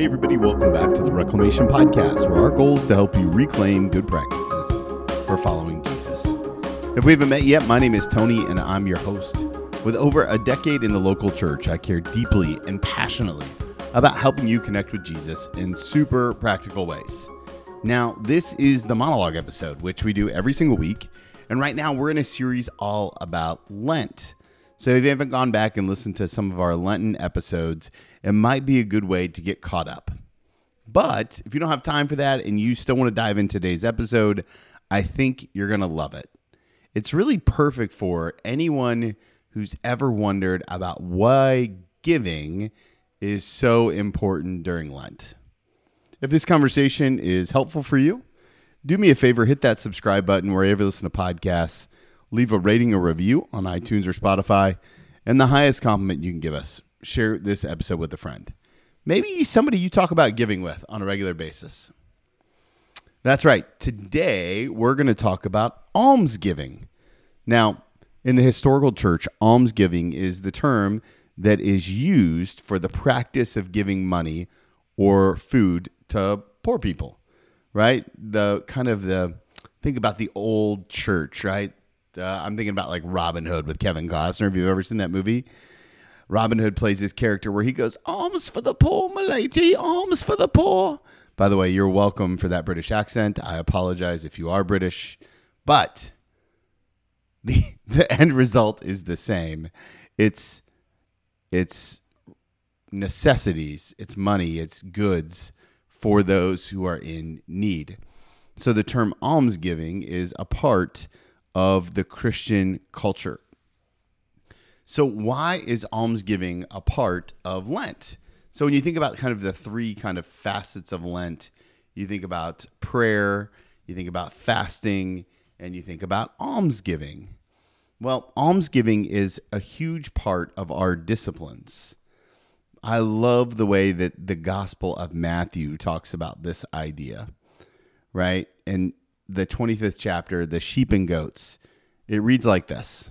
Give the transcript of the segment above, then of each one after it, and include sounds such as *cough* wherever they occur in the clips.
Hey, everybody, welcome back to the Reclamation Podcast, where our goal is to help you reclaim good practices for following Jesus. If we haven't met yet, my name is Tony, and I'm your host. With over a decade in the local church, I care deeply and passionately about helping you connect with Jesus in super practical ways. Now, this is the monologue episode, which we do every single week. And right now, we're in a series all about Lent. So if you haven't gone back and listened to some of our Lenten episodes, it might be a good way to get caught up. But if you don't have time for that and you still want to dive in today's episode, I think you're going to love it. It's really perfect for anyone who's ever wondered about why giving is so important during Lent. If this conversation is helpful for you, do me a favor, hit that subscribe button wherever you listen to podcasts leave a rating or review on iTunes or Spotify, and the highest compliment you can give us share this episode with a friend. Maybe somebody you talk about giving with on a regular basis. That's right. Today, we're going to talk about almsgiving. Now, in the historical church, almsgiving is the term that is used for the practice of giving money or food to poor people, right? The kind of the think about the old church, right? Uh, I'm thinking about like Robin Hood with Kevin Costner. If you've ever seen that movie, Robin Hood plays this character where he goes, "Alms for the poor, my lady, alms for the poor." By the way, you're welcome for that British accent. I apologize if you are British, but *laughs* the the end result is the same. It's it's necessities, it's money, it's goods for those who are in need. So the term almsgiving is a part of the Christian culture. So, why is almsgiving a part of Lent? So, when you think about kind of the three kind of facets of Lent, you think about prayer, you think about fasting, and you think about almsgiving. Well, almsgiving is a huge part of our disciplines. I love the way that the Gospel of Matthew talks about this idea, right? In the 25th chapter, the sheep and goats, it reads like this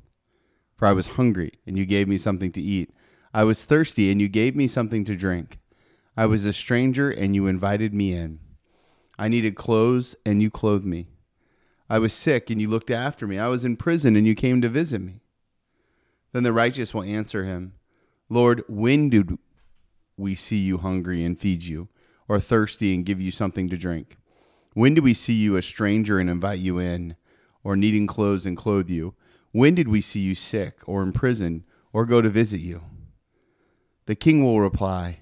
For I was hungry, and you gave me something to eat. I was thirsty, and you gave me something to drink. I was a stranger, and you invited me in. I needed clothes, and you clothed me. I was sick, and you looked after me. I was in prison, and you came to visit me. Then the righteous will answer him Lord, when did we see you hungry and feed you, or thirsty and give you something to drink? When did we see you a stranger and invite you in, or needing clothes and clothe you? When did we see you sick, or in prison, or go to visit you? The king will reply,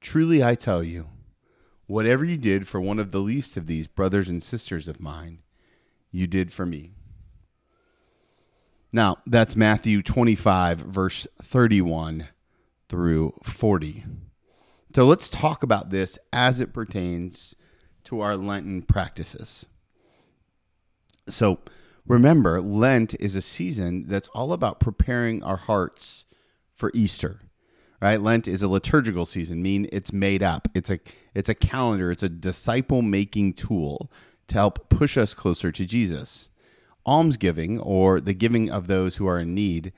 Truly I tell you, whatever you did for one of the least of these brothers and sisters of mine, you did for me. Now, that's Matthew 25, verse 31 through 40. So let's talk about this as it pertains to our Lenten practices. So remember, Lent is a season that's all about preparing our hearts for Easter. Right? Lent is a liturgical season, mean it's made up. It's a it's a calendar, it's a disciple making tool to help push us closer to Jesus. Almsgiving or the giving of those who are in need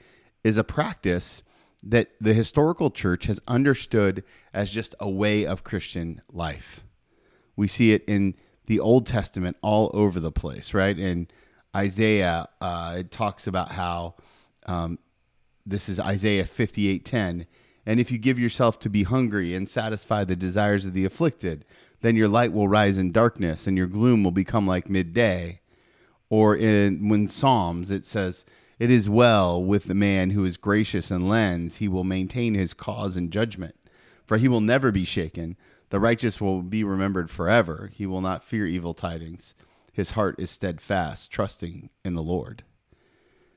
is a practice that the historical church has understood as just a way of Christian life. We see it in the Old Testament all over the place, right? In Isaiah, uh, it talks about how um, this is Isaiah 58:10, and if you give yourself to be hungry and satisfy the desires of the afflicted, then your light will rise in darkness and your gloom will become like midday. Or in when Psalms it says, "It is well with the man who is gracious and lends; he will maintain his cause in judgment, for he will never be shaken." The righteous will be remembered forever. He will not fear evil tidings. His heart is steadfast, trusting in the Lord.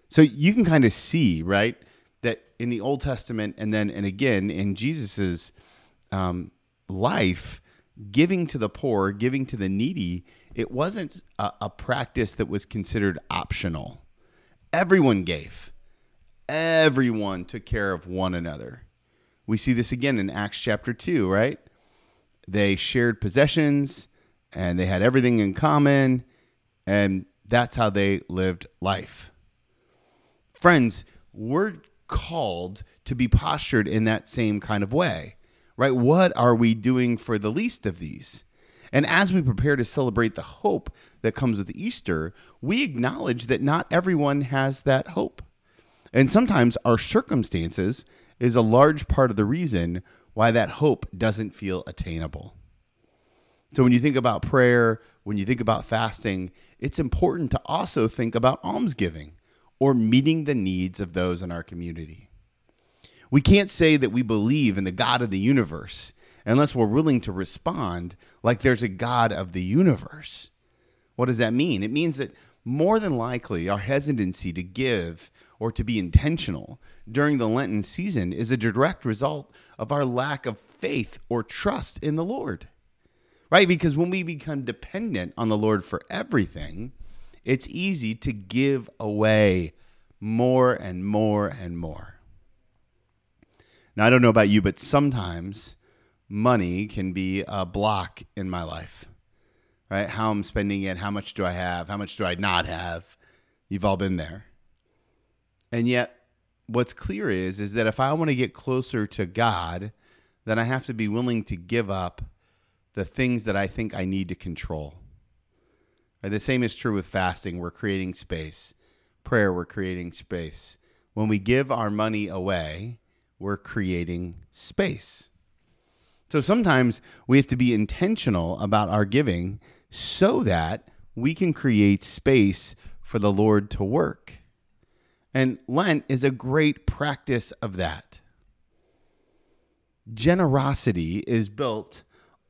So you can kind of see, right, that in the Old Testament and then and again in Jesus's um, life, giving to the poor, giving to the needy, it wasn't a, a practice that was considered optional. Everyone gave, everyone took care of one another. We see this again in Acts chapter 2, right? They shared possessions and they had everything in common, and that's how they lived life. Friends, we're called to be postured in that same kind of way, right? What are we doing for the least of these? And as we prepare to celebrate the hope that comes with Easter, we acknowledge that not everyone has that hope. And sometimes our circumstances is a large part of the reason why that hope doesn't feel attainable. So when you think about prayer, when you think about fasting, it's important to also think about almsgiving or meeting the needs of those in our community. We can't say that we believe in the God of the universe unless we're willing to respond like there's a God of the universe. What does that mean? It means that more than likely our hesitancy to give or to be intentional during the Lenten season is a direct result of our lack of faith or trust in the Lord. Right? Because when we become dependent on the Lord for everything, it's easy to give away more and more and more. Now, I don't know about you, but sometimes money can be a block in my life, right? How I'm spending it, how much do I have, how much do I not have? You've all been there. And yet, what's clear is is that if I want to get closer to God, then I have to be willing to give up the things that I think I need to control. The same is true with fasting. We're creating space. Prayer, we're creating space. When we give our money away, we're creating space. So sometimes we have to be intentional about our giving so that we can create space for the Lord to work. And Lent is a great practice of that. Generosity is built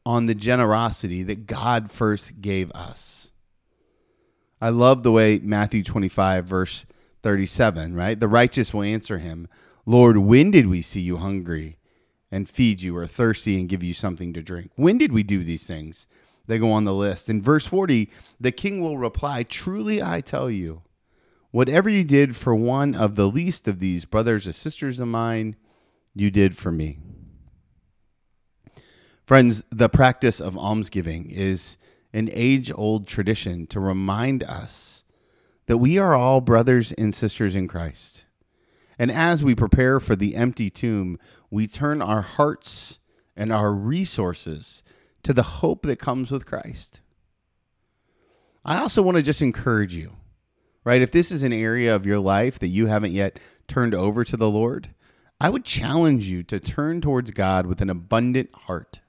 on the generosity that God first gave us. I love the way Matthew 25, verse 37, right? The righteous will answer him, Lord, when did we see you hungry and feed you, or thirsty and give you something to drink? When did we do these things? They go on the list. In verse 40, the king will reply, Truly I tell you, whatever you did for one of the least of these brothers or sisters of mine, you did for me. Friends, the practice of almsgiving is an age old tradition to remind us that we are all brothers and sisters in Christ. And as we prepare for the empty tomb, we turn our hearts and our resources to the hope that comes with Christ. I also want to just encourage you, right? If this is an area of your life that you haven't yet turned over to the Lord, I would challenge you to turn towards God with an abundant heart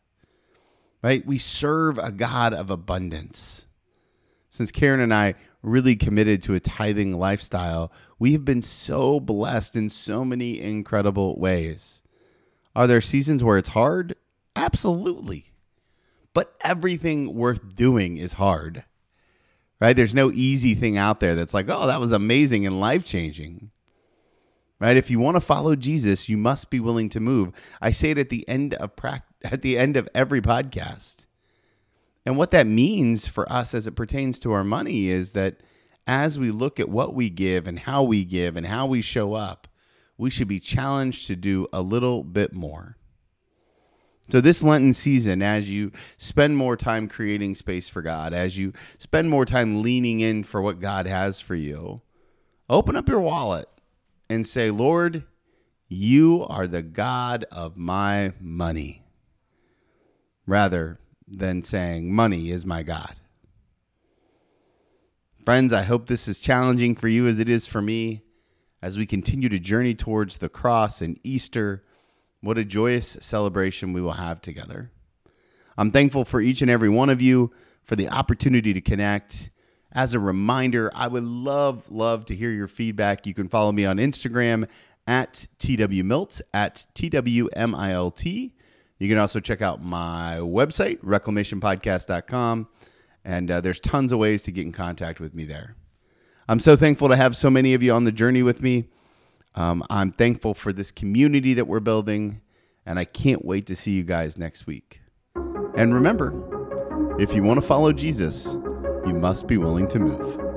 right? We serve a God of abundance. Since Karen and I really committed to a tithing lifestyle, we have been so blessed in so many incredible ways. Are there seasons where it's hard? Absolutely. But everything worth doing is hard, right? There's no easy thing out there that's like, oh, that was amazing and life changing, right? If you want to follow Jesus, you must be willing to move. I say it at the end of *laughs* at the end of every podcast. And what that means for us as it pertains to our money is that as we look at what we give and how we give and how we show up, we should be challenged to do a little bit more. So, this Lenten season, as you spend more time creating space for God, as you spend more time leaning in for what God has for you, open up your wallet and say, Lord, you are the God of my money rather than saying, Money is my God. Friends, I hope this is challenging for you as it is for me as we continue to journey towards the cross and Easter. What a joyous celebration we will have together. I'm thankful for each and every one of you for the opportunity to connect. As a reminder, I would love, love to hear your feedback. You can follow me on Instagram at TWMilt, at TWMILT. You can also check out my website, reclamationpodcast.com, and uh, there's tons of ways to get in contact with me there. I'm so thankful to have so many of you on the journey with me. Um, I'm thankful for this community that we're building, and I can't wait to see you guys next week. And remember, if you want to follow Jesus, you must be willing to move.